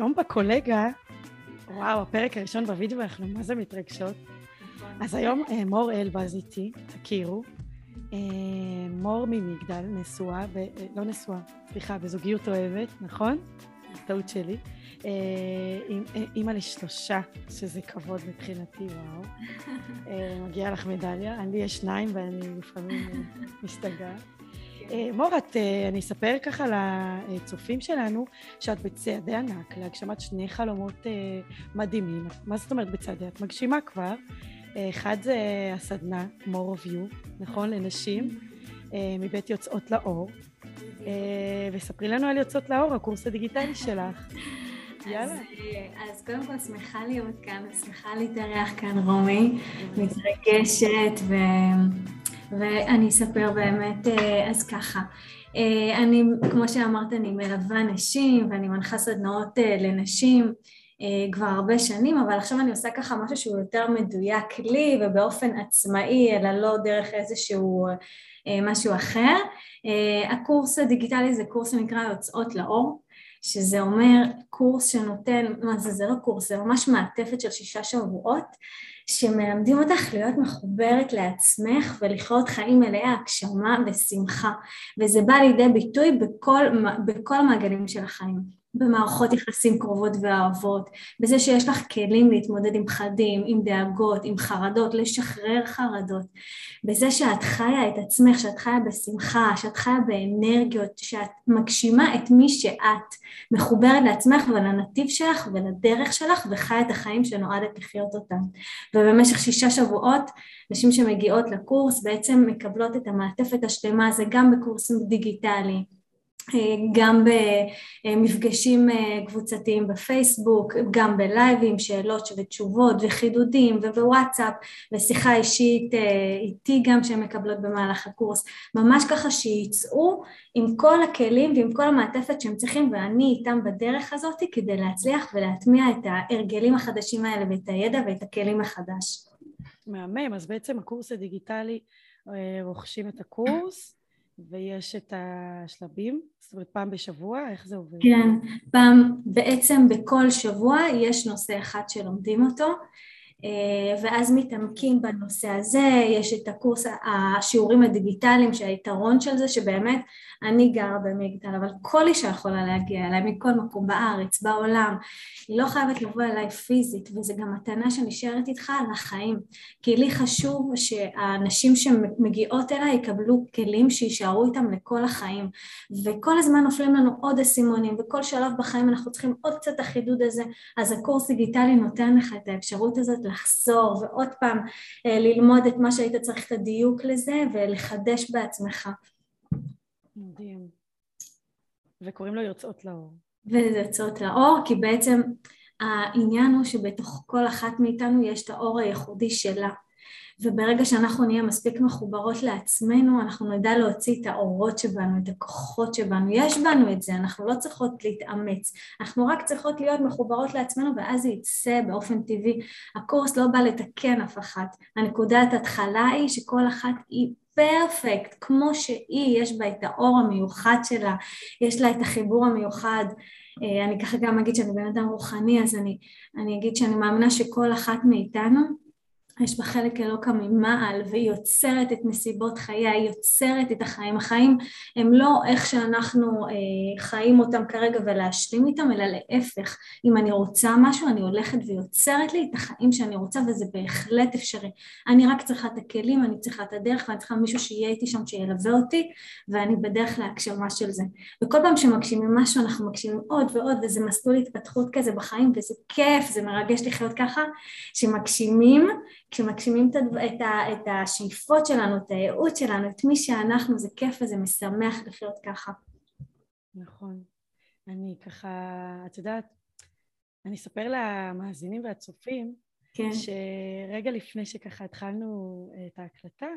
היום בקולגה, וואו, הפרק הראשון בווידאו, אנחנו מה זה מתרגשות. אז היום אה, מור אלבז איתי, תכירו. אה, מור ממגדל, נשואה, ב... אה, לא נשואה, סליחה, בזוגיות אוהבת, נכון? טעות שלי. אימא לשלושה, שזה כבוד מבחינתי, וואו. מגיעה לך מדליה, אני יש שניים ואני לפעמים משתגעת. אה, מורת, אה, אני אספר ככה לצופים שלנו שאת בצעדי ענק להגשמת שני חלומות אה, מדהימים. מה זאת אומרת בצעדי? את מגשימה כבר. אחד זה הסדנה more of you, נכון? לנשים, מבית יוצאות לאור. וספרי לנו על יוצאות לאור, הקורס הדיגיטלי שלך. יאללה. אז, אז קודם כל שמחה להיות כאן, שמחה להתארח כאן רומי, מתרגשת ו... ואני אספר באמת, אה, אז ככה, אה, אני, כמו שאמרת, אני מלווה נשים ואני מנחה סדנאות אה, לנשים כבר הרבה שנים, אבל עכשיו אני עושה ככה משהו שהוא יותר מדויק לי ובאופן עצמאי, אלא לא דרך איזשהו משהו אחר. הקורס הדיגיטלי זה קורס שנקרא יוצאות לאור, שזה אומר קורס שנותן, מה זה, זה לא קורס, זה ממש מעטפת של שישה שבועות שמלמדים אותך להיות מחוברת לעצמך ולחיות חיים מלאי הגשמה ושמחה וזה בא לידי ביטוי בכל, בכל המעגלים של החיים במערכות יחסים קרובות ואוהבות, בזה שיש לך כלים להתמודד עם פחדים, עם דאגות, עם חרדות, לשחרר חרדות, בזה שאת חיה את עצמך, שאת חיה בשמחה, שאת חיה באנרגיות, שאת מגשימה את מי שאת, מחוברת לעצמך ולנתיב שלך ולדרך שלך וחיה את החיים שנועדת לחיות אותם. ובמשך שישה שבועות נשים שמגיעות לקורס בעצם מקבלות את המעטפת השלמה, זה גם בקורסים דיגיטליים גם במפגשים אה, קבוצתיים בפייסבוק, גם בלייבים, שאלות ותשובות וחידודים ובוואטסאפ ושיחה אישית אה, איתי גם שהן מקבלות במהלך הקורס, ממש ככה שיצאו עם כל הכלים ועם כל המעטפת שהם צריכים ואני איתם בדרך הזאת כדי להצליח ולהטמיע את ההרגלים החדשים האלה ואת הידע ואת הכלים החדש. מהמם, אז בעצם הקורס הדיגיטלי אה, רוכשים את הקורס ויש את השלבים? זאת אומרת פעם בשבוע? איך זה עובד? כן, פעם, בעצם בכל שבוע יש נושא אחד שלומדים אותו ואז מתעמקים בנושא הזה, יש את הקורס, השיעורים הדיגיטליים שהיתרון של זה שבאמת אני גרה במגדל אבל כל אישה יכולה להגיע אליי מכל מקום בארץ, בעולם, היא לא חייבת לבוא אליי פיזית וזה גם מתנה שנשארת איתך על החיים. כי לי חשוב שהנשים שמגיעות אליי יקבלו כלים שיישארו איתם לכל החיים. וכל הזמן נופלים לנו עוד אסימונים וכל שלב בחיים אנחנו צריכים עוד קצת החידוד הזה. אז הקורס דיגיטלי נותן לך את האפשרות הזאת לחזור ועוד פעם אה, ללמוד את מה שהיית צריך את הדיוק לזה ולחדש בעצמך. מדהים. וקוראים לו יוצאות לאור. וזה יוצאות לאור כי בעצם העניין הוא שבתוך כל אחת מאיתנו יש את האור הייחודי שלה וברגע שאנחנו נהיה מספיק מחוברות לעצמנו אנחנו נדע להוציא את האורות שבנו, את הכוחות שבנו, יש בנו את זה, אנחנו לא צריכות להתאמץ, אנחנו רק צריכות להיות מחוברות לעצמנו ואז זה יצא באופן טבעי, הקורס לא בא לתקן אף אחת, הנקודת התחלה היא שכל אחת היא פרפקט, כמו שהיא, יש בה את האור המיוחד שלה, יש לה את החיבור המיוחד. אה, אני ככה גם אגיד שאני בן אדם רוחני אז אני, אני אגיד שאני מאמינה שכל אחת מאיתנו יש בה חלק אלוקא ממעל והיא יוצרת את נסיבות חייה, היא יוצרת את החיים. החיים הם לא איך שאנחנו אה, חיים אותם כרגע ולהשלים איתם, אלא להפך. אם אני רוצה משהו, אני הולכת ויוצרת לי את החיים שאני רוצה וזה בהחלט אפשרי. אני רק צריכה את הכלים, אני צריכה את הדרך ואני צריכה מישהו שיהיה איתי שם, שילווה אותי ואני בדרך להגשמה של זה. וכל פעם שמגשימים משהו אנחנו מגשימים עוד ועוד וזה מסלול התפתחות כזה בחיים וזה כיף, זה מרגש לחיות ככה, שמגשימים כשמגשימים את, ה, את השאיפות שלנו, את הייעוד שלנו, את מי שאנחנו, זה כיף וזה משמח לחיות ככה. נכון. אני ככה, את יודעת, אני אספר למאזינים והצופים, כן. שרגע לפני שככה התחלנו את ההקלטה,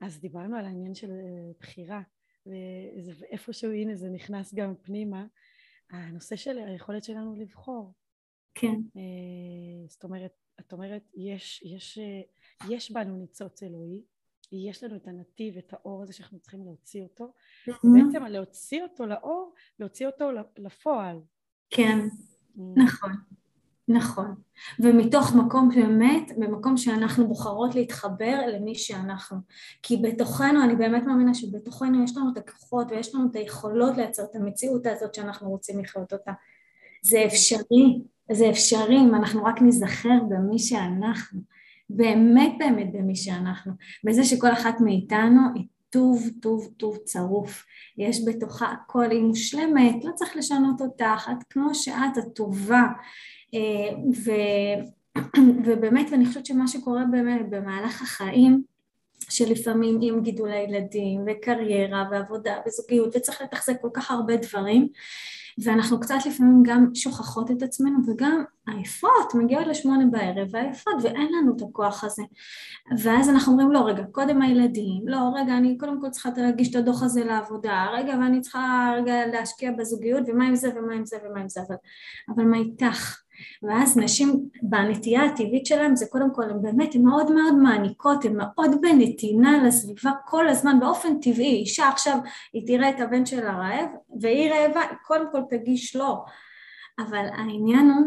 אז דיברנו על העניין של אה, בחירה, ואיפשהו הנה זה נכנס גם פנימה, הנושא של היכולת שלנו לבחור. כן. אה, זאת אומרת, את אומרת, יש, יש, יש בנו ניצוץ אלוהי, יש לנו את הנתיב, את האור הזה שאנחנו צריכים להוציא אותו, mm-hmm. בעצם להוציא אותו לאור, להוציא אותו לפועל, כן, mm. נכון, נכון. ומתוך מקום באמת, במקום שאנחנו בוחרות להתחבר למי שאנחנו. כי בתוכנו, אני באמת מאמינה שבתוכנו יש לנו את הכוחות ויש לנו את היכולות לייצר את המציאות הזאת שאנחנו רוצים לחיות אותה. זה אפשרי, זה אפשרי אם אנחנו רק נזכר במי שאנחנו. באמת באמת במי שאנחנו. בזה שכל אחת מאיתנו היא טוב טוב טוב צרוף. יש בתוכה הכל, היא מושלמת, לא צריך לשנות אותך, את כמו שאת, את טובה. אה, ו, ובאמת, ואני חושבת שמה שקורה באמת במהלך החיים, שלפעמים עם גידול הילדים וקריירה ועבודה וזוגיות וצריך לתחזק כל כך הרבה דברים ואנחנו קצת לפעמים גם שוכחות את עצמנו וגם עייפות, מגיעות לשמונה בערב ועייפות ואין לנו את הכוח הזה. ואז אנחנו אומרים לא רגע קודם הילדים, לא רגע אני קודם כל צריכה להגיש את הדוח הזה לעבודה, רגע ואני צריכה רגע להשקיע בזוגיות ומה עם זה ומה עם זה ומה עם זה אבל, אבל מה איתך ואז נשים בנטייה הטבעית שלהם זה קודם כל הן באמת הן מאוד מאוד מעניקות, הן מאוד בנתינה לסביבה כל הזמן באופן טבעי, אישה עכשיו היא תראה את הבן שלה רעב והיא רעבה, היא קודם כל תגיש לו אבל העניין הוא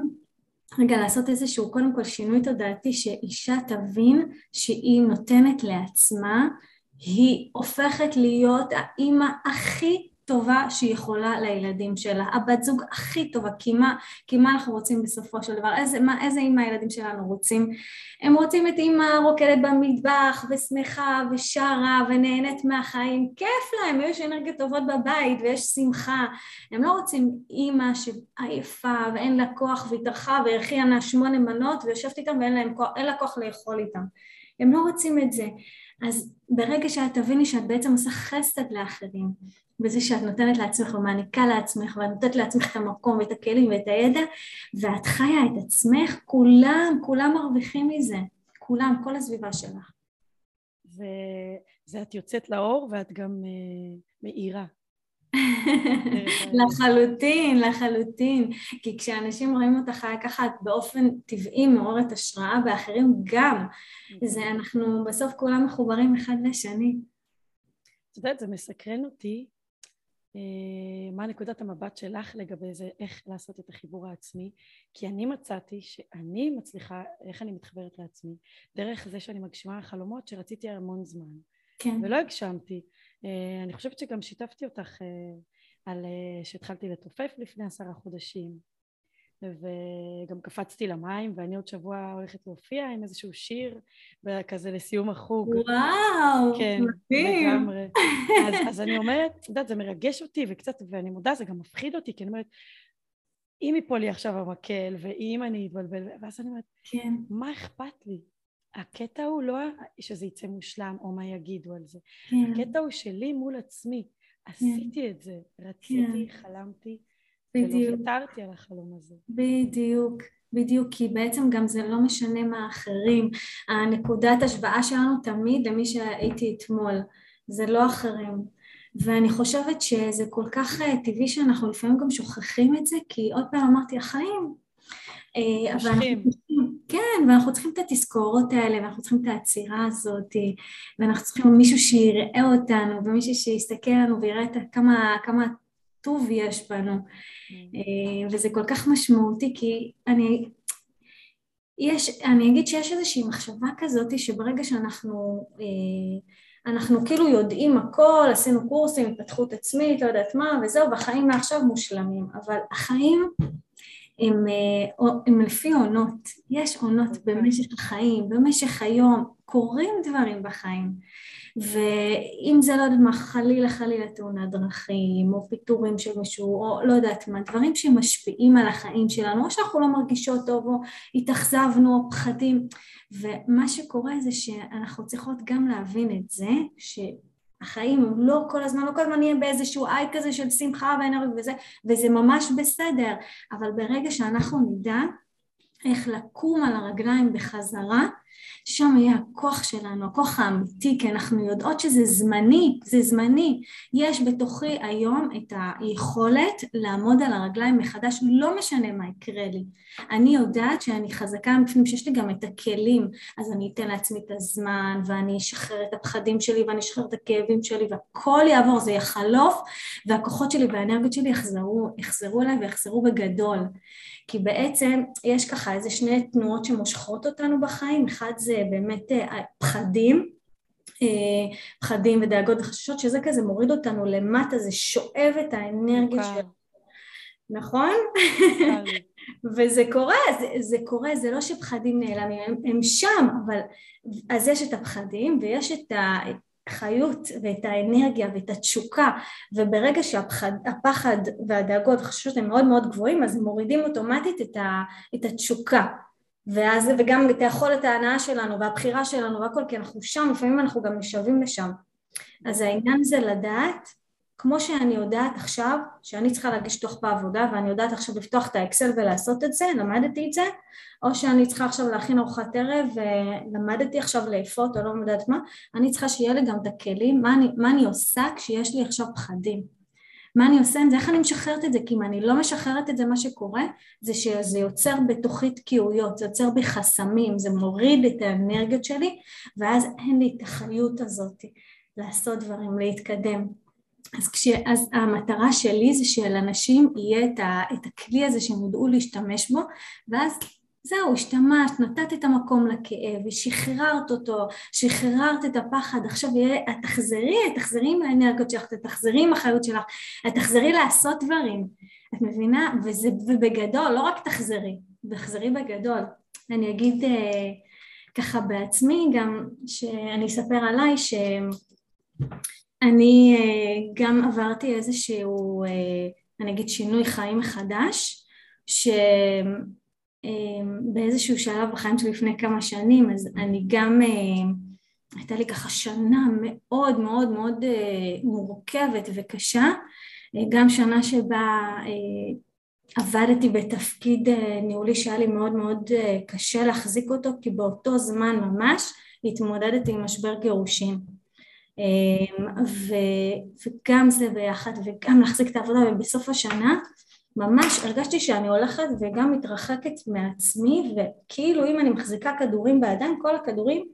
רגע לעשות איזשהו קודם כל שינוי תודעתי שאישה תבין שהיא נותנת לעצמה היא הופכת להיות האימא הכי טובה שהיא יכולה לילדים שלה, הבת זוג הכי טובה, כי מה, כי מה אנחנו רוצים בסופו של דבר, איזה, מה, איזה אימא הילדים שלנו רוצים? הם רוצים את אימא רוקדת במטבח ושמחה ושרה ונהנית מהחיים, כיף להם, יש אנרגיות טובות בבית ויש שמחה, הם לא רוצים אימא שעייפה ואין לה כוח והיא טרחה והכינה שמונה מנות ויושבת איתם ואין לה כוח לאכול איתם, הם לא רוצים את זה אז ברגע שאת תביני שאת בעצם עושה חסד לאחרים בזה שאת נותנת לעצמך ומעניקה לעצמך ואת נותנת לעצמך את המקום ואת הכלים ואת הידע ואת חיה את עצמך, כולם, כולם מרוויחים מזה, כולם, כל הסביבה שלך. וזה את יוצאת לאור ואת גם uh, מאירה. לחלוטין, לחלוטין. כי כשאנשים רואים אותך ככה, את באופן טבעי מעוררת השראה, ואחרים גם. זה, אנחנו בסוף כולם מחוברים אחד לשני. את יודעת, זה מסקרן אותי אה, מה נקודת המבט שלך לגבי זה, איך לעשות את החיבור העצמי, כי אני מצאתי שאני מצליחה, איך אני מתחברת לעצמי, דרך זה שאני מגשימה חלומות שרציתי המון זמן, כן. ולא הגשמתי. אה, אני חושבת שגם שיתפתי אותך אה, על שהתחלתי לתופף לפני עשרה חודשים, וגם קפצתי למים ואני עוד שבוע הולכת להופיע עם איזשהו שיר כזה לסיום החוג. וואו, כן, מדהים. לגמרי. אז, אז אני אומרת, את יודעת, זה מרגש אותי וקצת, ואני מודה, זה גם מפחיד אותי, כי אני אומרת, אם ייפול לי עכשיו המקל, ואם אני אתבלבל, ואז אני אומרת, כן. מה אכפת לי? הקטע הוא לא שזה יצא מושלם או מה יגידו על זה. כן. הקטע הוא שלי מול עצמי. כן. עשיתי את זה, רציתי, כן. חלמתי, בדיוק. ולא ויתרתי על החלום הזה. בדיוק. בדיוק, כי בעצם גם זה לא משנה מה האחרים. הנקודת השוואה שלנו תמיד למי שהייתי אתמול, זה לא אחרים. ואני חושבת שזה כל כך אה, טבעי שאנחנו לפעמים גם שוכחים את זה, כי עוד פעם אמרתי, החיים. אה, מושכים. כן, ואנחנו צריכים את התזכורות האלה, ואנחנו צריכים את העצירה הזאת, ואנחנו צריכים מישהו שיראה אותנו, ומישהו שיסתכל לנו ויראה את כמה, כמה טוב יש בנו. אה, וזה כל כך משמעותי כי אני יש, אני אגיד שיש איזושהי מחשבה כזאת שברגע שאנחנו אה, אנחנו כאילו יודעים הכל, עשינו קורסים, התפתחות עצמית, לא יודעת מה, וזהו, והחיים מעכשיו מושלמים, אבל החיים הם, אה, הם לפי עונות, יש עונות אוקיי. במשך החיים, במשך היום, קורים דברים בחיים. ואם זה לא יודעת מה, חלילה חלילה תאונת דרכים, או פיטורים של מישהו, או לא יודעת מה, דברים שמשפיעים על החיים שלנו, או שאנחנו לא מרגישות טוב, או התאכזבנו, או פחדים, ומה שקורה זה שאנחנו צריכות גם להבין את זה, שהחיים הם לא כל הזמן, לא כל הזמן נהיה באיזשהו איי כזה של שמחה ואנרגיה וזה, וזה ממש בסדר, אבל ברגע שאנחנו נדע איך לקום על הרגליים בחזרה, שם יהיה הכוח שלנו, הכוח האמיתי, כי אנחנו יודעות שזה זמני, זה זמני. יש בתוכי היום את היכולת לעמוד על הרגליים מחדש, לא משנה מה יקרה לי. אני יודעת שאני חזקה מבפנים, שיש לי גם את הכלים, אז אני אתן לעצמי את הזמן, ואני אשחרר את הפחדים שלי, ואני אשחרר את הכאבים שלי, והכל יעבור, זה יחלוף, והכוחות שלי והאנרגיות שלי יחזרו, יחזרו אליי ויחזרו בגדול. כי בעצם יש ככה איזה שני תנועות שמושכות אותנו בחיים, אחד זה באמת אה, פחדים, אה, פחדים ודאגות וחששות, שזה כזה מוריד אותנו למטה, זה שואב את האנרגיה של... נכון? וזה קורה, זה, זה קורה, זה לא שפחדים נעלמים, הם, הם שם, אבל אז יש את הפחדים ויש את, החיות ואת האנרגיה ואת התשוקה וברגע שהפחד והדאגות והחששות הם מאוד מאוד גבוהים אז מורידים אוטומטית את, ה, את התשוקה ואז, וגם את היכולת ההנאה שלנו והבחירה שלנו והכל כי אנחנו שם לפעמים אנחנו גם נשאבים לשם אז העניין זה לדעת כמו שאני יודעת עכשיו שאני צריכה להגיש דוח בעבודה ואני יודעת עכשיו לפתוח את האקסל ולעשות את זה, למדתי את זה, או שאני צריכה עכשיו להכין ארוחת ערב ולמדתי עכשיו לאפות או לא יודעת מה, אני צריכה שיהיה לי גם את הכלים, מה אני, מה אני עושה כשיש לי עכשיו פחדים. מה אני עושה עם זה, איך אני משחררת את זה, כי אם אני לא משחררת את זה, מה שקורה זה שזה יוצר בתוכי תקיעויות, זה יוצר בי חסמים, זה מוריד את האנרגיות שלי, ואז אין לי את החיות הזאת לעשות דברים, להתקדם. אז, כש, אז המטרה שלי זה שלאנשים יהיה את, ה, את הכלי הזה שהם ידעו להשתמש בו ואז זהו, השתמשת, נתת את המקום לכאב, שחררת אותו, שחררת את הפחד, עכשיו יהיה, תחזרי, תחזרי עם האנרגיות שלך, תחזרי עם החיות שלך, תחזרי לעשות דברים, את מבינה? וזה, ובגדול, לא רק תחזרי, תחזרי בגדול. אני אגיד אה, ככה בעצמי גם, שאני אספר עליי ש... אני אה, גם עברתי איזשהו, אה, אני אגיד שינוי חיים מחדש, שבאיזשהו אה, שלב בחיים שלי לפני כמה שנים, אז אני גם, הייתה לי ככה שנה מאוד מאוד מאוד מורכבת וקשה, גם שנה שבה עבדתי בתפקיד ניהולי שהיה לי מאוד מאוד קשה להחזיק אותו, כי באותו זמן ממש התמודדתי עם משבר גירושים. אמ, ו, וגם זה ביחד וגם להחזיק את העבודה ובסוף השנה ממש הרגשתי שאני הולכת וגם מתרחקת מעצמי וכאילו אם אני מחזיקה כדורים בידיים כל הכדורים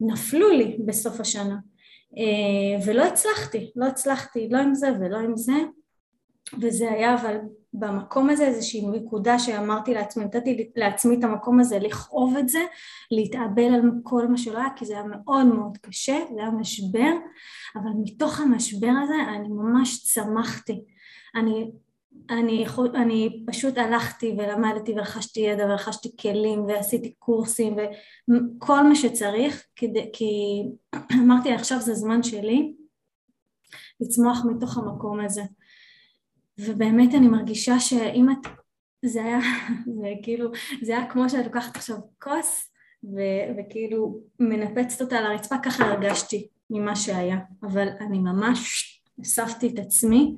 נפלו לי בסוף השנה. אה, ולא הצלחתי, לא הצלחתי לא עם זה ולא עם זה. וזה היה אבל במקום הזה איזושהי נקודה שאמרתי לעצמי, נתתי לעצמי את המקום הזה לכאוב את זה, להתאבל על כל מה שלא היה, כי זה היה מאוד מאוד קשה, זה היה משבר, אבל מתוך המשבר הזה אני ממש צמחתי. אני, אני, אני פשוט הלכתי ולמדתי ורכשתי ידע ורכשתי כלים ועשיתי קורסים וכל מה שצריך, כדי, כי אמרתי עכשיו זה זמן שלי לצמוח מתוך המקום הזה. ובאמת אני מרגישה שאם את, זה היה, זה כאילו, זה היה כמו שאת לוקחת עכשיו כוס ו, וכאילו מנפצת אותה על הרצפה, ככה הרגשתי ממה שהיה, אבל אני ממש אספתי את עצמי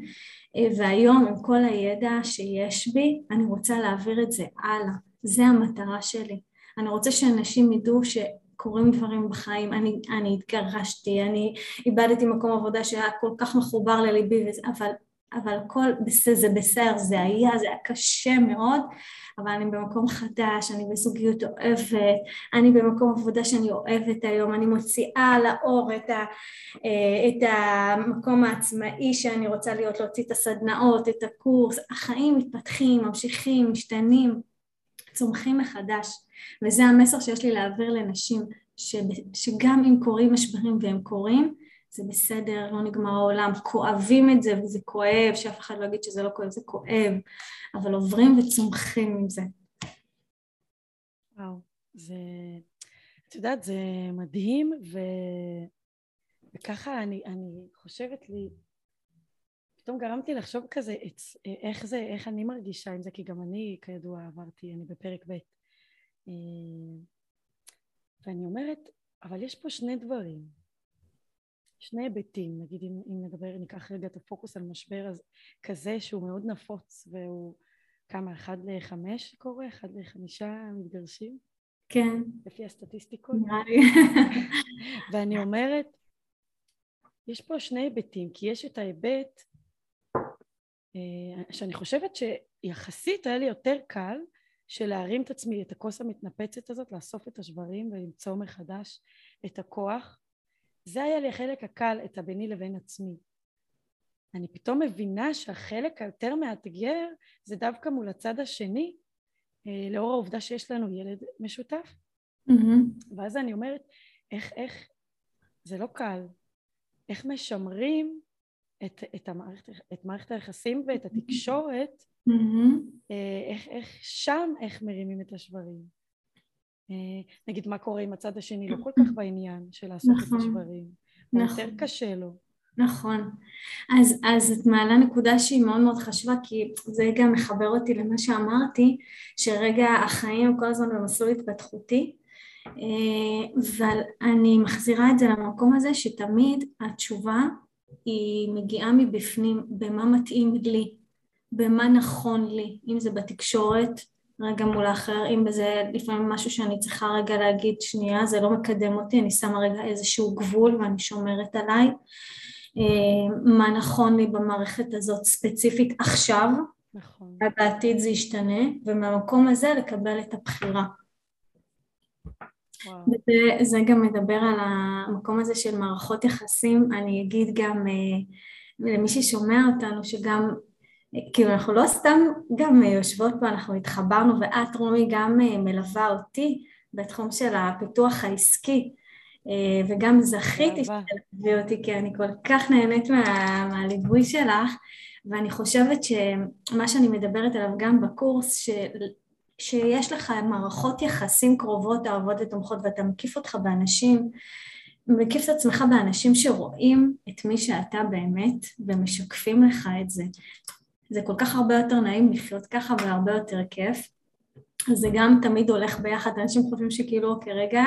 והיום עם כל הידע שיש בי אני רוצה להעביר את זה הלאה, זה המטרה שלי, אני רוצה שאנשים ידעו ש... קורים דברים בחיים, אני, אני התגרשתי, אני איבדתי מקום עבודה שהיה כל כך מחובר לליבי, אבל אבל הכל זה בסדר, זה היה, זה היה קשה מאוד, אבל אני במקום חדש, אני בזוגיות אוהבת, אני במקום עבודה שאני אוהבת היום, אני מוציאה לאור את, ה, אה, את המקום העצמאי שאני רוצה להיות, להוציא את הסדנאות, את הקורס, החיים מתפתחים, ממשיכים, משתנים, צומחים מחדש, וזה המסר שיש לי להעביר לנשים, שגם אם קורים משברים והם קורים, זה בסדר, לא נגמר העולם, כואבים את זה וזה כואב, שאף אחד לא יגיד שזה לא כואב, זה כואב, אבל עוברים וצומחים עם זה. וואו, זה, את יודעת, זה מדהים, ו... וככה אני, אני חושבת לי, פתאום גרמתי לחשוב כזה איך זה, איך אני מרגישה עם זה, כי גם אני, כידוע, עברתי, אני בפרק ב', אה, ואני אומרת, אבל יש פה שני דברים. שני היבטים, נגיד אם, אם נדבר, ניקח רגע את הפוקוס על משבר אז, כזה שהוא מאוד נפוץ והוא כמה, אחד לחמש קורה? אחד לחמישה מתגרשים? כן. לפי הסטטיסטיקות. נראה לי. ואני אומרת, יש פה שני היבטים, כי יש את ההיבט אה, שאני חושבת שיחסית היה לי יותר קל של להרים את עצמי, את הכוס המתנפצת הזאת, לאסוף את השברים ולמצוא מחדש את הכוח. זה היה לי החלק הקל, את הביני לבין עצמי. אני פתאום מבינה שהחלק היותר מאתגר זה דווקא מול הצד השני, אה, לאור העובדה שיש לנו ילד משותף. Mm-hmm. ואז אני אומרת, איך, איך, זה לא קל, איך משמרים את, את, המערכת, את מערכת היחסים ואת התקשורת, mm-hmm. איך, איך שם, איך מרימים את השברים. אה, נגיד מה קורה אם הצד השני לא כל כך בעניין של לעשות נכון, את השברים, נכון. יותר קשה לו. נכון. אז, אז את מעלה נקודה שהיא מאוד מאוד חשובה, כי זה גם מחבר אותי למה שאמרתי, שרגע החיים כל הזמן במסלול התפתחותי, אה, אבל אני מחזירה את זה למקום הזה שתמיד התשובה היא מגיעה מבפנים, במה מתאים לי, במה נכון לי, אם זה בתקשורת, רגע מול האחר, אם זה לפעמים משהו שאני צריכה רגע להגיד שנייה, זה לא מקדם אותי, אני שמה רגע איזשהו גבול ואני שומרת עליי, אה, מה נכון לי במערכת הזאת ספציפית עכשיו, נכון. ובעתיד זה ישתנה, ומהמקום הזה לקבל את הבחירה. וזה זה גם מדבר על המקום הזה של מערכות יחסים, אני אגיד גם אה, למי ששומע אותנו שגם, כאילו אנחנו לא סתם גם יושבות פה, אנחנו התחברנו ואת רומי גם אה, מלווה אותי בתחום של הפיתוח העסקי אה, וגם זכיתי שתלווי אותי כי אני כל כך נהנית מה, מהליווי שלך ואני חושבת שמה שאני מדברת עליו גם בקורס של שיש לך מערכות יחסים קרובות, אהובות ותומכות ואתה מקיף אותך באנשים, מקיף את עצמך באנשים שרואים את מי שאתה באמת ומשקפים לך את זה. זה כל כך הרבה יותר נעים לחיות ככה והרבה יותר כיף. זה גם תמיד הולך ביחד, אנשים חושבים שכאילו, אוקיי, רגע,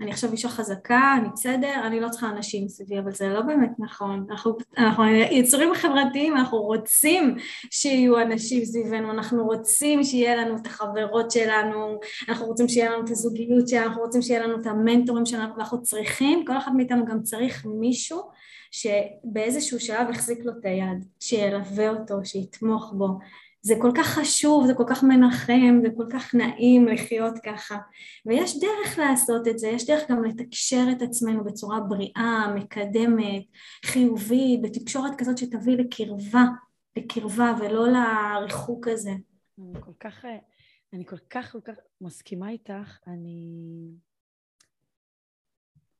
אני עכשיו אישה חזקה, אני בסדר, אני לא צריכה אנשים סביבי, אבל זה לא באמת נכון. אנחנו, אנחנו יצורים חברתיים, אנחנו רוצים שיהיו אנשים סביבנו, אנחנו רוצים שיהיה לנו את החברות שלנו, אנחנו רוצים שיהיה לנו את הזוגיות שלנו, אנחנו רוצים שיהיה לנו את המנטורים שלנו, ואנחנו צריכים, כל אחד מאיתנו גם צריך מישהו שבאיזשהו שלב יחזיק לו את היד, שילווה אותו, שיתמוך בו, זה כל כך חשוב, זה כל כך מנחם, זה כל כך נעים לחיות ככה. ויש דרך לעשות את זה, יש דרך גם לתקשר את עצמנו בצורה בריאה, מקדמת, חיובית, בתקשורת כזאת שתביא לקרבה, לקרבה ולא לריחוק הזה. אני כל כך, אני כל כך כל כך מסכימה איתך, אני...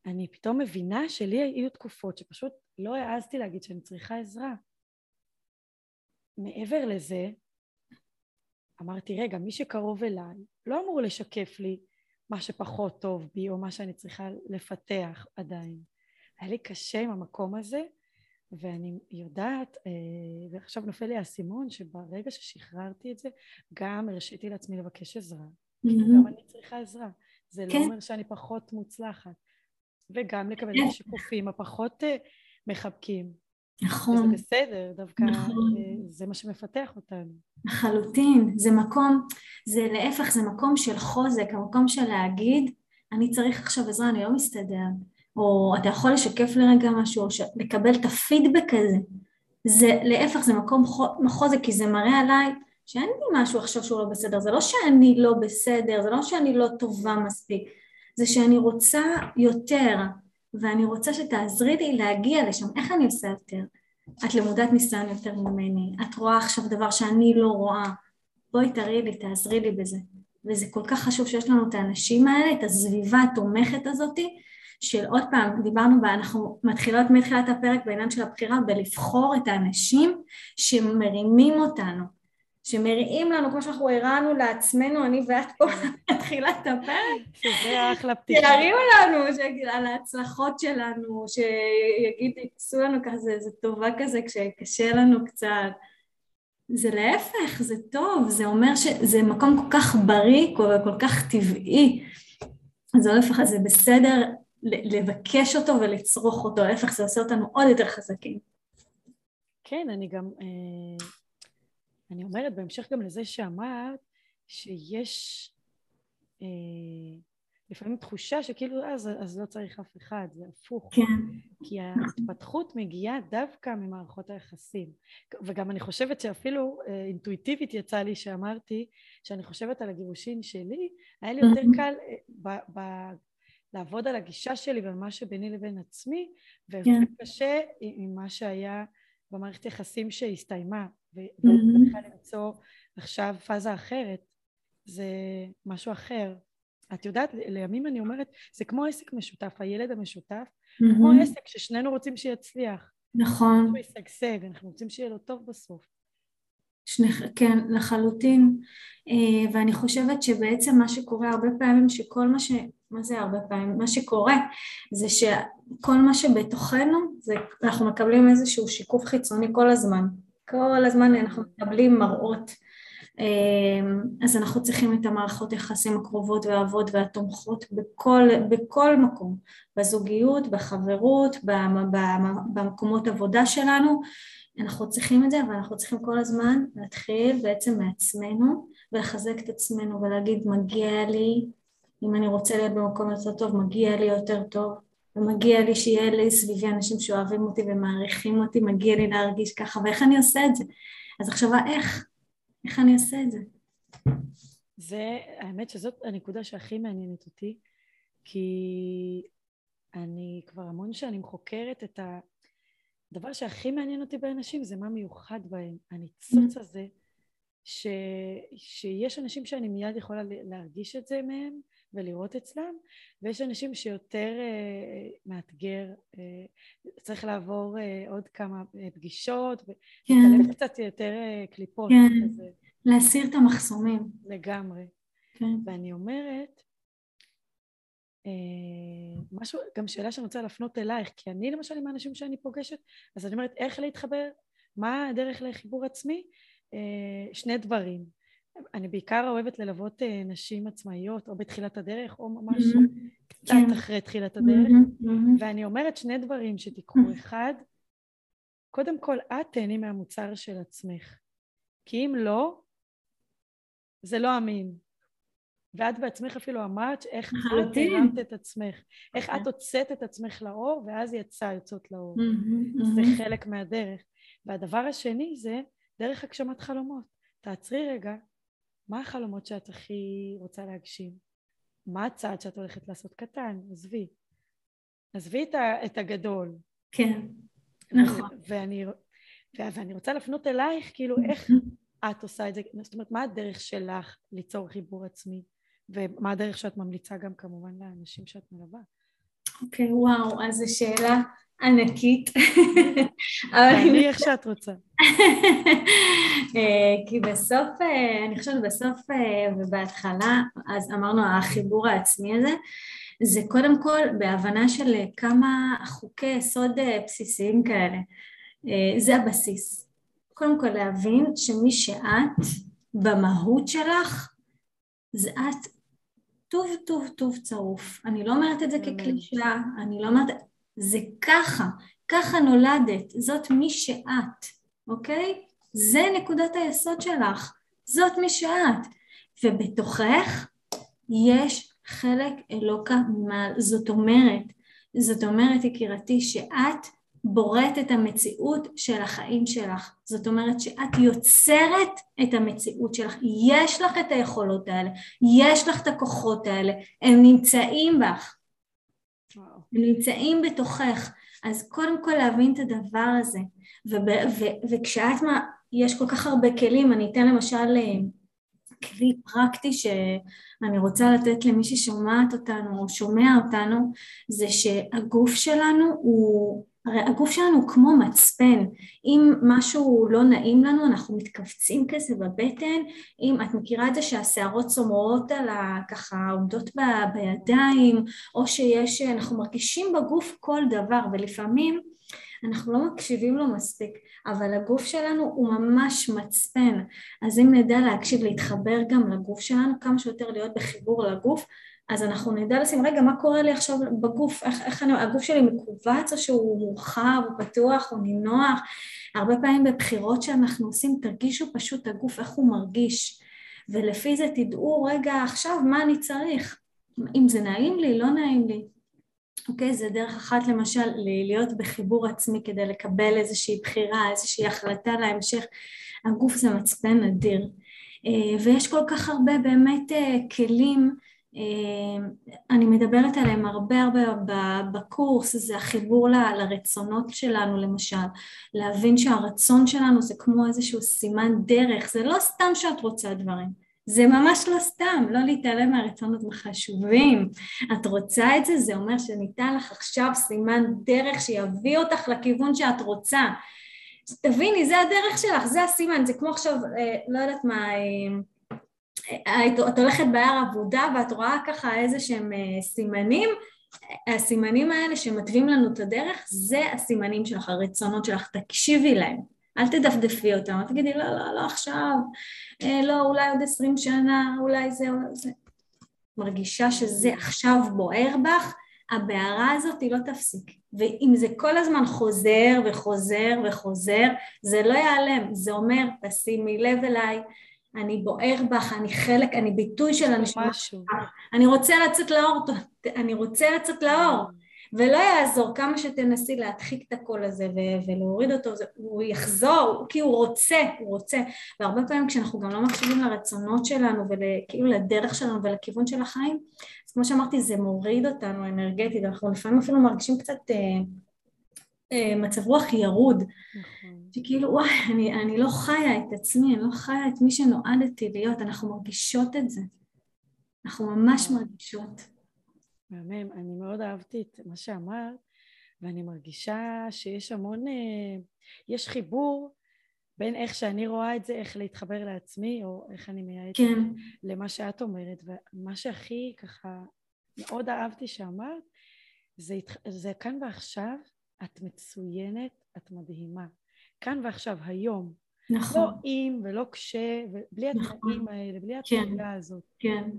אני פתאום מבינה שלי היו תקופות שפשוט לא העזתי להגיד שאני צריכה עזרה. מעבר לזה, אמרתי, רגע, מי שקרוב אליי לא אמור לשקף לי מה שפחות טוב בי או מה שאני צריכה לפתח עדיין. היה לי קשה עם המקום הזה, ואני יודעת, אה, ועכשיו נופל לי האסימון, שברגע ששחררתי את זה, גם הרשיתי לעצמי לבקש עזרה. Mm-hmm. גם אני צריכה עזרה. זה לא כן. לא אומר שאני פחות מוצלחת. וגם לקבל את השיקופים הפחות אה, מחבקים. נכון. וזה בסדר, דווקא נכון. אה, זה מה שמפתח אותנו. לחלוטין, זה מקום, זה להפך, זה מקום של חוזק, המקום של להגיד, אני צריך עכשיו עזרה, אני לא מסתדר, או אתה יכול לשקף לרגע משהו, או לקבל את הפידבק הזה. זה להפך, זה מקום חוזק, כי זה מראה עליי שאין לי משהו עכשיו שהוא לא בסדר, זה לא שאני לא בסדר, זה לא שאני לא טובה מספיק, זה שאני רוצה יותר, ואני רוצה שתעזרי לי להגיע לשם, איך אני עושה יותר? את למודת ניסיון יותר ממני, את רואה עכשיו דבר שאני לא רואה, בואי תראי לי, תעזרי לי בזה. וזה כל כך חשוב שיש לנו את האנשים האלה, את הסביבה התומכת הזאתי, של עוד פעם, דיברנו בה, אנחנו מתחילות מתחילת הפרק בעניין של הבחירה בלבחור את האנשים שמרימים אותנו, שמריעים לנו, כמו שאנחנו הרענו לעצמנו, אני ואת פה מתחילת הפרק. שזה אחלה פתיחה. שיריעו לנו על ההצלחות שלנו, שיגידו, יקצו לנו כזה, איזה טובה כזה כשקשה לנו קצת. זה להפך, זה טוב, זה אומר שזה מקום כל כך בריא וכל כך טבעי. זה לא להפך, זה בסדר לבקש אותו ולצרוך אותו, להפך זה עושה אותנו עוד יותר חזקים. כן, אני גם... אה... אני אומרת בהמשך גם לזה שאמרת שיש אה, לפעמים תחושה שכאילו אז, אז לא צריך אף אחד, זה הפוך. כן. כי ההתפתחות מגיעה דווקא ממערכות היחסים. וגם אני חושבת שאפילו אה, אינטואיטיבית יצא לי שאמרתי שאני חושבת על הגירושין שלי, היה לי יותר קל אה, ב, ב, לעבוד על הגישה שלי ומה שביני לבין עצמי, ויותר כן. קשה עם מה שהיה במערכת יחסים שהסתיימה, ובכלל למצוא עכשיו פאזה אחרת, זה משהו אחר. את יודעת, לימים אני אומרת, זה כמו עסק משותף, הילד המשותף, mm-hmm. כמו עסק ששנינו רוצים שיצליח. נכון. שהוא ישגשג, אנחנו רוצים שיהיה לו טוב בסוף. שני, כן, לחלוטין. אה, ואני חושבת שבעצם מה שקורה הרבה פעמים, שכל מה ש... מה זה הרבה פעמים? מה שקורה זה שכל מה שבתוכנו, זה, אנחנו מקבלים איזשהו שיקוף חיצוני כל הזמן. כל הזמן אנחנו מקבלים מראות אמ, אז אנחנו צריכים את המערכות יחסים הקרובות והאהבות והתומכות בכל, בכל מקום, בזוגיות, בחברות, במקומות עבודה שלנו, אנחנו צריכים את זה ואנחנו צריכים כל הזמן להתחיל בעצם מעצמנו ולחזק את עצמנו ולהגיד מגיע לי, אם אני רוצה להיות במקום יותר טוב, מגיע לי יותר טוב ומגיע לי שיהיה לי סביבי אנשים שאוהבים אותי ומעריכים אותי, מגיע לי להרגיש ככה ואיך אני עושה את זה? אז עכשיו איך? איך אני אעשה את זה? זה, האמת שזאת הנקודה שהכי מעניינת אותי, כי אני כבר המון שנים חוקרת את הדבר שהכי מעניין אותי באנשים זה מה מיוחד בהם, הניצוץ mm-hmm. הזה ש, שיש אנשים שאני מיד יכולה להרגיש את זה מהם ולראות אצלם ויש אנשים שיותר אה, מאתגר, אה, צריך לעבור אה, עוד כמה אה, פגישות כן. ולהתעלם קצת יותר אה, קליפות כן. כזה. להסיר את המחסומים. לגמרי. כן. ואני אומרת אה, משהו, גם שאלה שאני רוצה להפנות אלייך, כי אני למשל עם האנשים שאני פוגשת, אז אני אומרת איך להתחבר, מה הדרך לחיבור עצמי? אה, שני דברים. אני בעיקר אוהבת ללוות אה, נשים עצמאיות, או בתחילת הדרך, או ממש mm-hmm. קצת כן. אחרי תחילת הדרך, mm-hmm. Mm-hmm. ואני אומרת שני דברים שתיקחו. אחד, קודם כל את תהני מהמוצר של עצמך, כי אם לא, זה לא אמין. ואת בעצמך אפילו אמרת איך את הרמת את עצמך, איך את הוצאת את עצמך לאור ואז יצא יוצאות לאור. זה חלק מהדרך. והדבר השני זה דרך הגשמת חלומות. תעצרי רגע, מה החלומות שאת הכי רוצה להגשים? מה הצעד שאת הולכת לעשות קטן? עזבי. עזבי את, ה, את הגדול. כן, נכון. ואני, ואני רוצה לפנות אלייך, כאילו, איך את עושה את זה? זאת אומרת, מה הדרך שלך ליצור חיבור עצמי? ומה הדרך שאת ממליצה גם כמובן לאנשים שאת מלווה? אוקיי, okay, וואו, אז זו שאלה ענקית. תעני איך שאת רוצה. אה, כי בסוף, אה, אני חושבת בסוף אה, ובהתחלה, אז אמרנו החיבור העצמי הזה, זה קודם כל בהבנה של כמה חוקי יסוד בסיסיים כאלה. זה הבסיס. קודם כל להבין שמי שאת, במהות שלך, זה את טוב טוב טוב צרוף. אני לא אומרת את זה כקלישה, אני לא אומרת, זה ככה, ככה נולדת, זאת מי שאת, אוקיי? זה נקודת היסוד שלך, זאת מי שאת. ובתוכך יש חלק אלוקה ממעל. זאת אומרת, זאת אומרת יקירתי שאת בוראת את המציאות של החיים שלך. זאת אומרת שאת יוצרת את המציאות שלך. יש לך את היכולות האלה, יש לך את הכוחות האלה, הם נמצאים בך. וואו. הם נמצאים בתוכך. אז קודם כל להבין את הדבר הזה. וב- ו- וכשאת, מה, יש כל כך הרבה כלים, אני אתן למשל אה, כלי פרקטי שאני רוצה לתת למי ששומעת אותנו או שומע אותנו, זה שהגוף שלנו הוא הרי הגוף שלנו הוא כמו מצפן, אם משהו לא נעים לנו אנחנו מתכווצים כזה בבטן, אם את מכירה את זה שהשערות צומרות על ה... ככה עומדות ב, בידיים, או שיש, אנחנו מרגישים בגוף כל דבר ולפעמים אנחנו לא מקשיבים לו מספיק, אבל הגוף שלנו הוא ממש מצפן, אז אם נדע להקשיב, להתחבר גם לגוף שלנו, כמה שיותר להיות בחיבור לגוף, אז אנחנו נדע לשים, רגע, מה קורה לי עכשיו בגוף, איך, איך אני, הגוף שלי מכווץ או שהוא מורחב, הוא פתוח, הוא נינוח, הרבה פעמים בבחירות שאנחנו עושים, תרגישו פשוט הגוף, איך הוא מרגיש, ולפי זה תדעו רגע עכשיו מה אני צריך, אם זה נעים לי, לא נעים לי. אוקיי? זה דרך אחת למשל להיות בחיבור עצמי כדי לקבל איזושהי בחירה, איזושהי החלטה להמשך. הגוף זה מצפן אדיר. אה, ויש כל כך הרבה באמת אה, כלים אני מדברת עליהם הרבה הרבה בקורס, זה החיבור ל, לרצונות שלנו למשל, להבין שהרצון שלנו זה כמו איזשהו סימן דרך, זה לא סתם שאת רוצה דברים, זה ממש לא סתם, לא להתעלם מהרצונות החשובים. את רוצה את זה, זה אומר שניתן לך עכשיו סימן דרך שיביא אותך לכיוון שאת רוצה. תביני, זה הדרך שלך, זה הסימן, זה כמו עכשיו, אה, לא יודעת מה, אה, את הולכת בהר עבודה ואת רואה ככה איזה שהם אה, סימנים, הסימנים האלה שמתווים לנו את הדרך, זה הסימנים שלך, הרצונות שלך, תקשיבי להם. אל תדפדפי אותם, אל תגידי לא, לא, לא עכשיו, לא, אולי עוד עשרים שנה, אולי זה, אולי זה. מרגישה שזה עכשיו בוער בך, הבערה הזאת היא לא תפסיק. ואם זה כל הזמן חוזר וחוזר וחוזר, זה לא ייעלם. זה אומר, תשימי לב אליי, אני בוער בך, אני חלק, אני ביטוי של הנשמה שלך. אני רוצה לצאת לאור, אני רוצה לצאת לאור. ולא יעזור כמה שתנסי להדחיק את הקול הזה ולהוריד אותו, זה, הוא יחזור, כי הוא רוצה, הוא רוצה. והרבה פעמים כשאנחנו גם לא מקשיבים לרצונות שלנו וכאילו לדרך שלנו ולכיוון של החיים, אז כמו שאמרתי, זה מוריד אותנו אנרגטית, אנחנו לפעמים אפילו מרגישים קצת אה, מצב רוח ירוד. נכון. שכאילו וואי, אני, אני לא חיה את עצמי, אני לא חיה את מי שנועדתי להיות, אנחנו מרגישות את זה. אנחנו ממש מרגישות. מהמם, אני מאוד אהבתי את מה שאמרת, ואני מרגישה שיש המון, אה, יש חיבור בין איך שאני רואה את זה, איך להתחבר לעצמי, או איך אני מייעצת כן. למה שאת אומרת, ומה שהכי ככה מאוד אהבתי שאמרת, זה, זה כאן ועכשיו, את מצוינת, את מדהימה. כאן ועכשיו, היום. נכון. לא אם ולא כש, ובלי נכון. התנאים האלה, בלי כן. התנועה כן, הזאת. כן,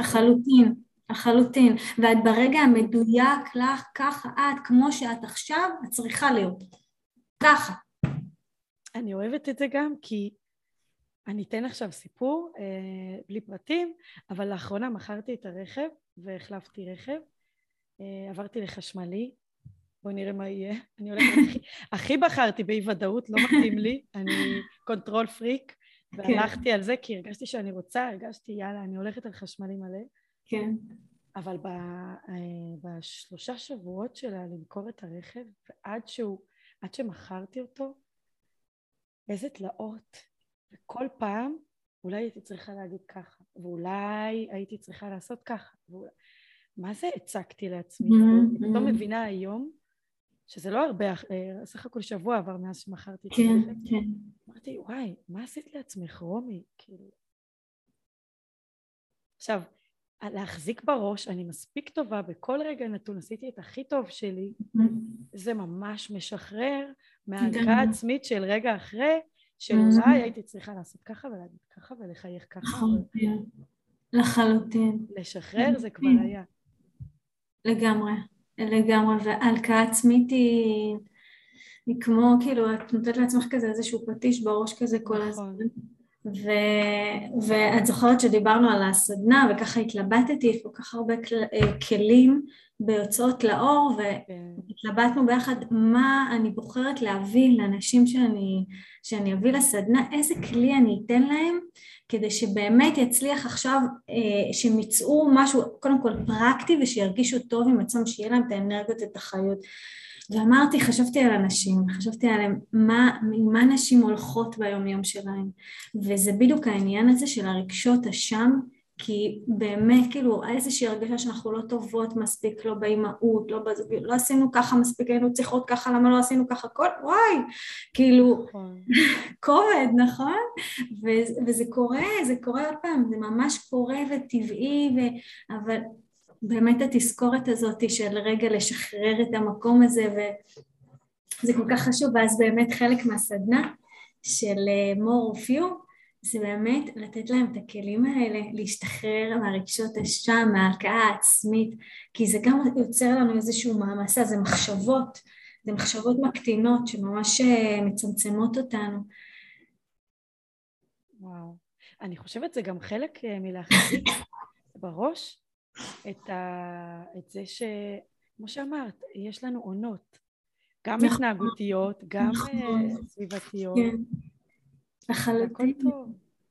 לחלוטין. לחלוטין, ואת ברגע המדויק לך, ככה את, כמו שאת עכשיו, את צריכה להיות. ככה. אני אוהבת את זה גם כי אני אתן עכשיו סיפור, אה, בלי פרטים, אבל לאחרונה מכרתי את הרכב והחלפתי רכב, אה, עברתי לחשמלי, בואו נראה מה יהיה. אני הולכת, הכי, בחרתי באי ודאות, לא מתאים לי, אני control freak, כן. והלכתי. על זה כי הרגשתי שאני רוצה, הרגשתי יאללה, אני הולכת על חשמלי מלא. כן. אבל ב, אה, בשלושה שבועות שלקח למכור את הרכב, ועד שהוא, עד שמכרתי אותו, איזה תלאות. וכל פעם אולי הייתי צריכה להגיד ככה, ואולי הייתי צריכה לעשות ככה. ואולי... מה זה הצגתי לעצמי? Mm-hmm. אני פתאום מבינה היום שזה לא הרבה, אה, סך הכל שבוע עבר מאז שמכרתי את כן, הרכב. כן. אמרתי, וואי, מה עשית לעצמך, רומי? כאילו... עכשיו, להחזיק בראש, אני מספיק טובה בכל רגע נתון, עשיתי את הכי טוב שלי, זה ממש משחרר מההלקאה העצמית של רגע אחרי, שאולי הייתי צריכה לעשות ככה ולהגיד ככה ולחייך ככה. נכון, כן. לחלוטין. לשחרר זה כבר היה. לגמרי, לגמרי, והלקאה עצמית היא... היא כמו, כאילו, את נותנת לעצמך כזה איזשהו פטיש בראש כזה כל נכון. הזמן. ו, ואת זוכרת שדיברנו על הסדנה וככה התלבטתי, יש כל כך הרבה כל, אה, כלים ביוצאות לאור והתלבטנו ביחד מה אני בוחרת להביא לאנשים שאני, שאני אביא לסדנה, איזה כלי אני אתן להם כדי שבאמת יצליח עכשיו, אה, שהם יצאו משהו קודם כל פרקטי ושירגישו טוב עם עצמם, שיהיה להם את האנרגיות, את החיות. ואמרתי, חשבתי על אנשים, חשבתי עליהם, מה, מה נשים הולכות ביום יום שלהם, וזה בדיוק העניין הזה של הרגשות אשם, כי באמת כאילו איזושהי הרגשה שאנחנו לא טובות מספיק, לא באימהות, לא, בז... לא עשינו ככה מספיק, היינו צריכות ככה, למה לא עשינו ככה, כל, וואי, כאילו, נכון. כובד, נכון? ו- וזה קורה, זה קורה עוד פעם, זה ממש קורה וטבעי, ו... אבל באמת התזכורת הזאת של רגע לשחרר את המקום הזה וזה כל כך חשוב ואז באמת חלק מהסדנה של אה, more of you זה באמת לתת להם את הכלים האלה להשתחרר מהרגשות אשם, מההלקאה העצמית כי זה גם יוצר לנו איזשהו מעמסה, זה מחשבות, זה מחשבות מקטינות שממש אה, מצמצמות אותנו וואו אני חושבת זה גם חלק מלהחזיק בראש את, ה... את זה ש... כמו שאמרת, יש לנו עונות, גם נכון. התנהגותיות, גם נכון. סביבתיות. כן. לחלוטין.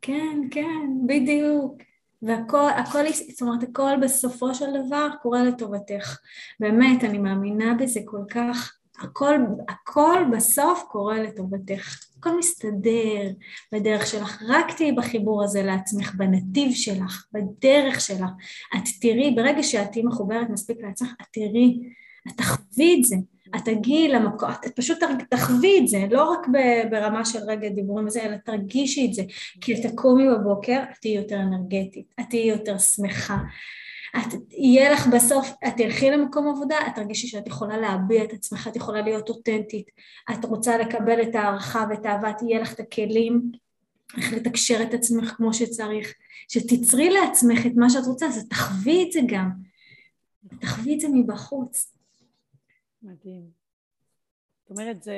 כן, כן, בדיוק. והכל, הכל, זאת אומרת, הכל בסופו של דבר קורה לטובתך. באמת, אני מאמינה בזה כל כך. הכל, הכל בסוף קורה לטובתך. הכל מסתדר בדרך שלך. רק תהיי בחיבור הזה לעצמך, בנתיב שלך, בדרך שלך. את תראי, ברגע שאת תהיי מחוברת מספיק לעצמך, את תראי, את תחווי את זה. את תגיעי למקום, את פשוט תחווי את זה, לא רק ברמה של רגע דיבורים וזה, אלא תרגישי את זה, כי תקומי בבוקר, את תהיי יותר אנרגטית, את תהיי יותר שמחה, את, יהיה לך בסוף, את תלכי למקום עבודה, את תרגישי שאת יכולה להביע את עצמך, את יכולה להיות אותנטית, את רוצה לקבל את הערכה ואת האהבה, תהיה לך את הכלים איך לתקשר את עצמך כמו שצריך, שתצרי לעצמך את מה שאת רוצה, אז תחווי את זה גם, תחווי את זה מבחוץ. מדהים. זאת אומרת, זה...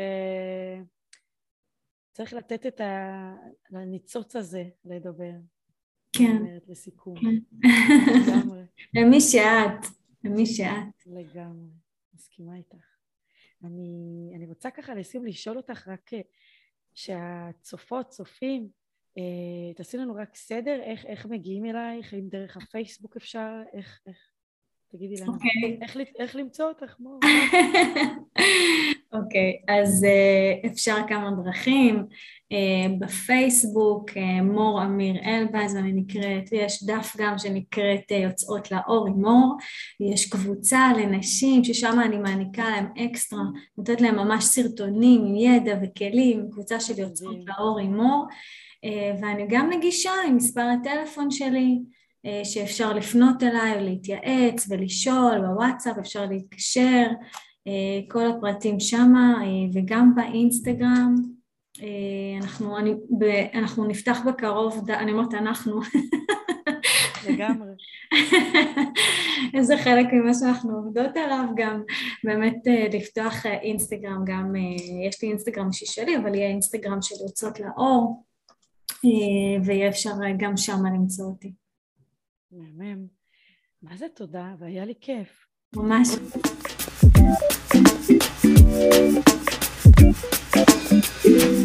צריך לתת את ה... לניצוץ הזה לדבר. כן. אומרת, לסיכום. כן. לגמרי. למי שאת, למי שאת. לגמרי, מסכימה איתך. אני, אני רוצה ככה לסיום לשאול אותך רק אה, שהצופות, צופים, אה, תעשי לנו רק סדר, איך, איך מגיעים אלייך, אם דרך הפייסבוק אפשר, איך, איך, תגידי לנו, okay. אוקיי. איך, איך למצוא אותך, מור? אוקיי, okay, אז uh, אפשר כמה דרכים. Uh, בפייסבוק, uh, מור אמיר אלבז, אני נקראת, יש דף גם שנקראת uh, יוצאות לאור עם מור, יש קבוצה לנשים ששם אני מעניקה להם אקסטרה, נותנת להם ממש סרטונים עם ידע וכלים, קבוצה של יוצאות לאור עם מור, uh, ואני גם נגישה עם מספר הטלפון שלי, שאפשר לפנות אליי להתייעץ ולשאול בוואטסאפ, אפשר להתקשר, אה, כל הפרטים שמה אה, וגם באינסטגרם. אנחנו, אני, ב, אנחנו נפתח בקרוב, אני אומרת אנחנו. לגמרי. זה חלק ממה שאנחנו עובדות עליו גם, באמת לפתוח אינסטגרם, גם יש לי אינסטגרם אישי שלי, אבל יהיה אינסטגרם של יוצאות לאור, ויהיה אפשר גם שם למצוא אותי. מהמם. מה זה תודה, והיה לי כיף. ממש. Thank you.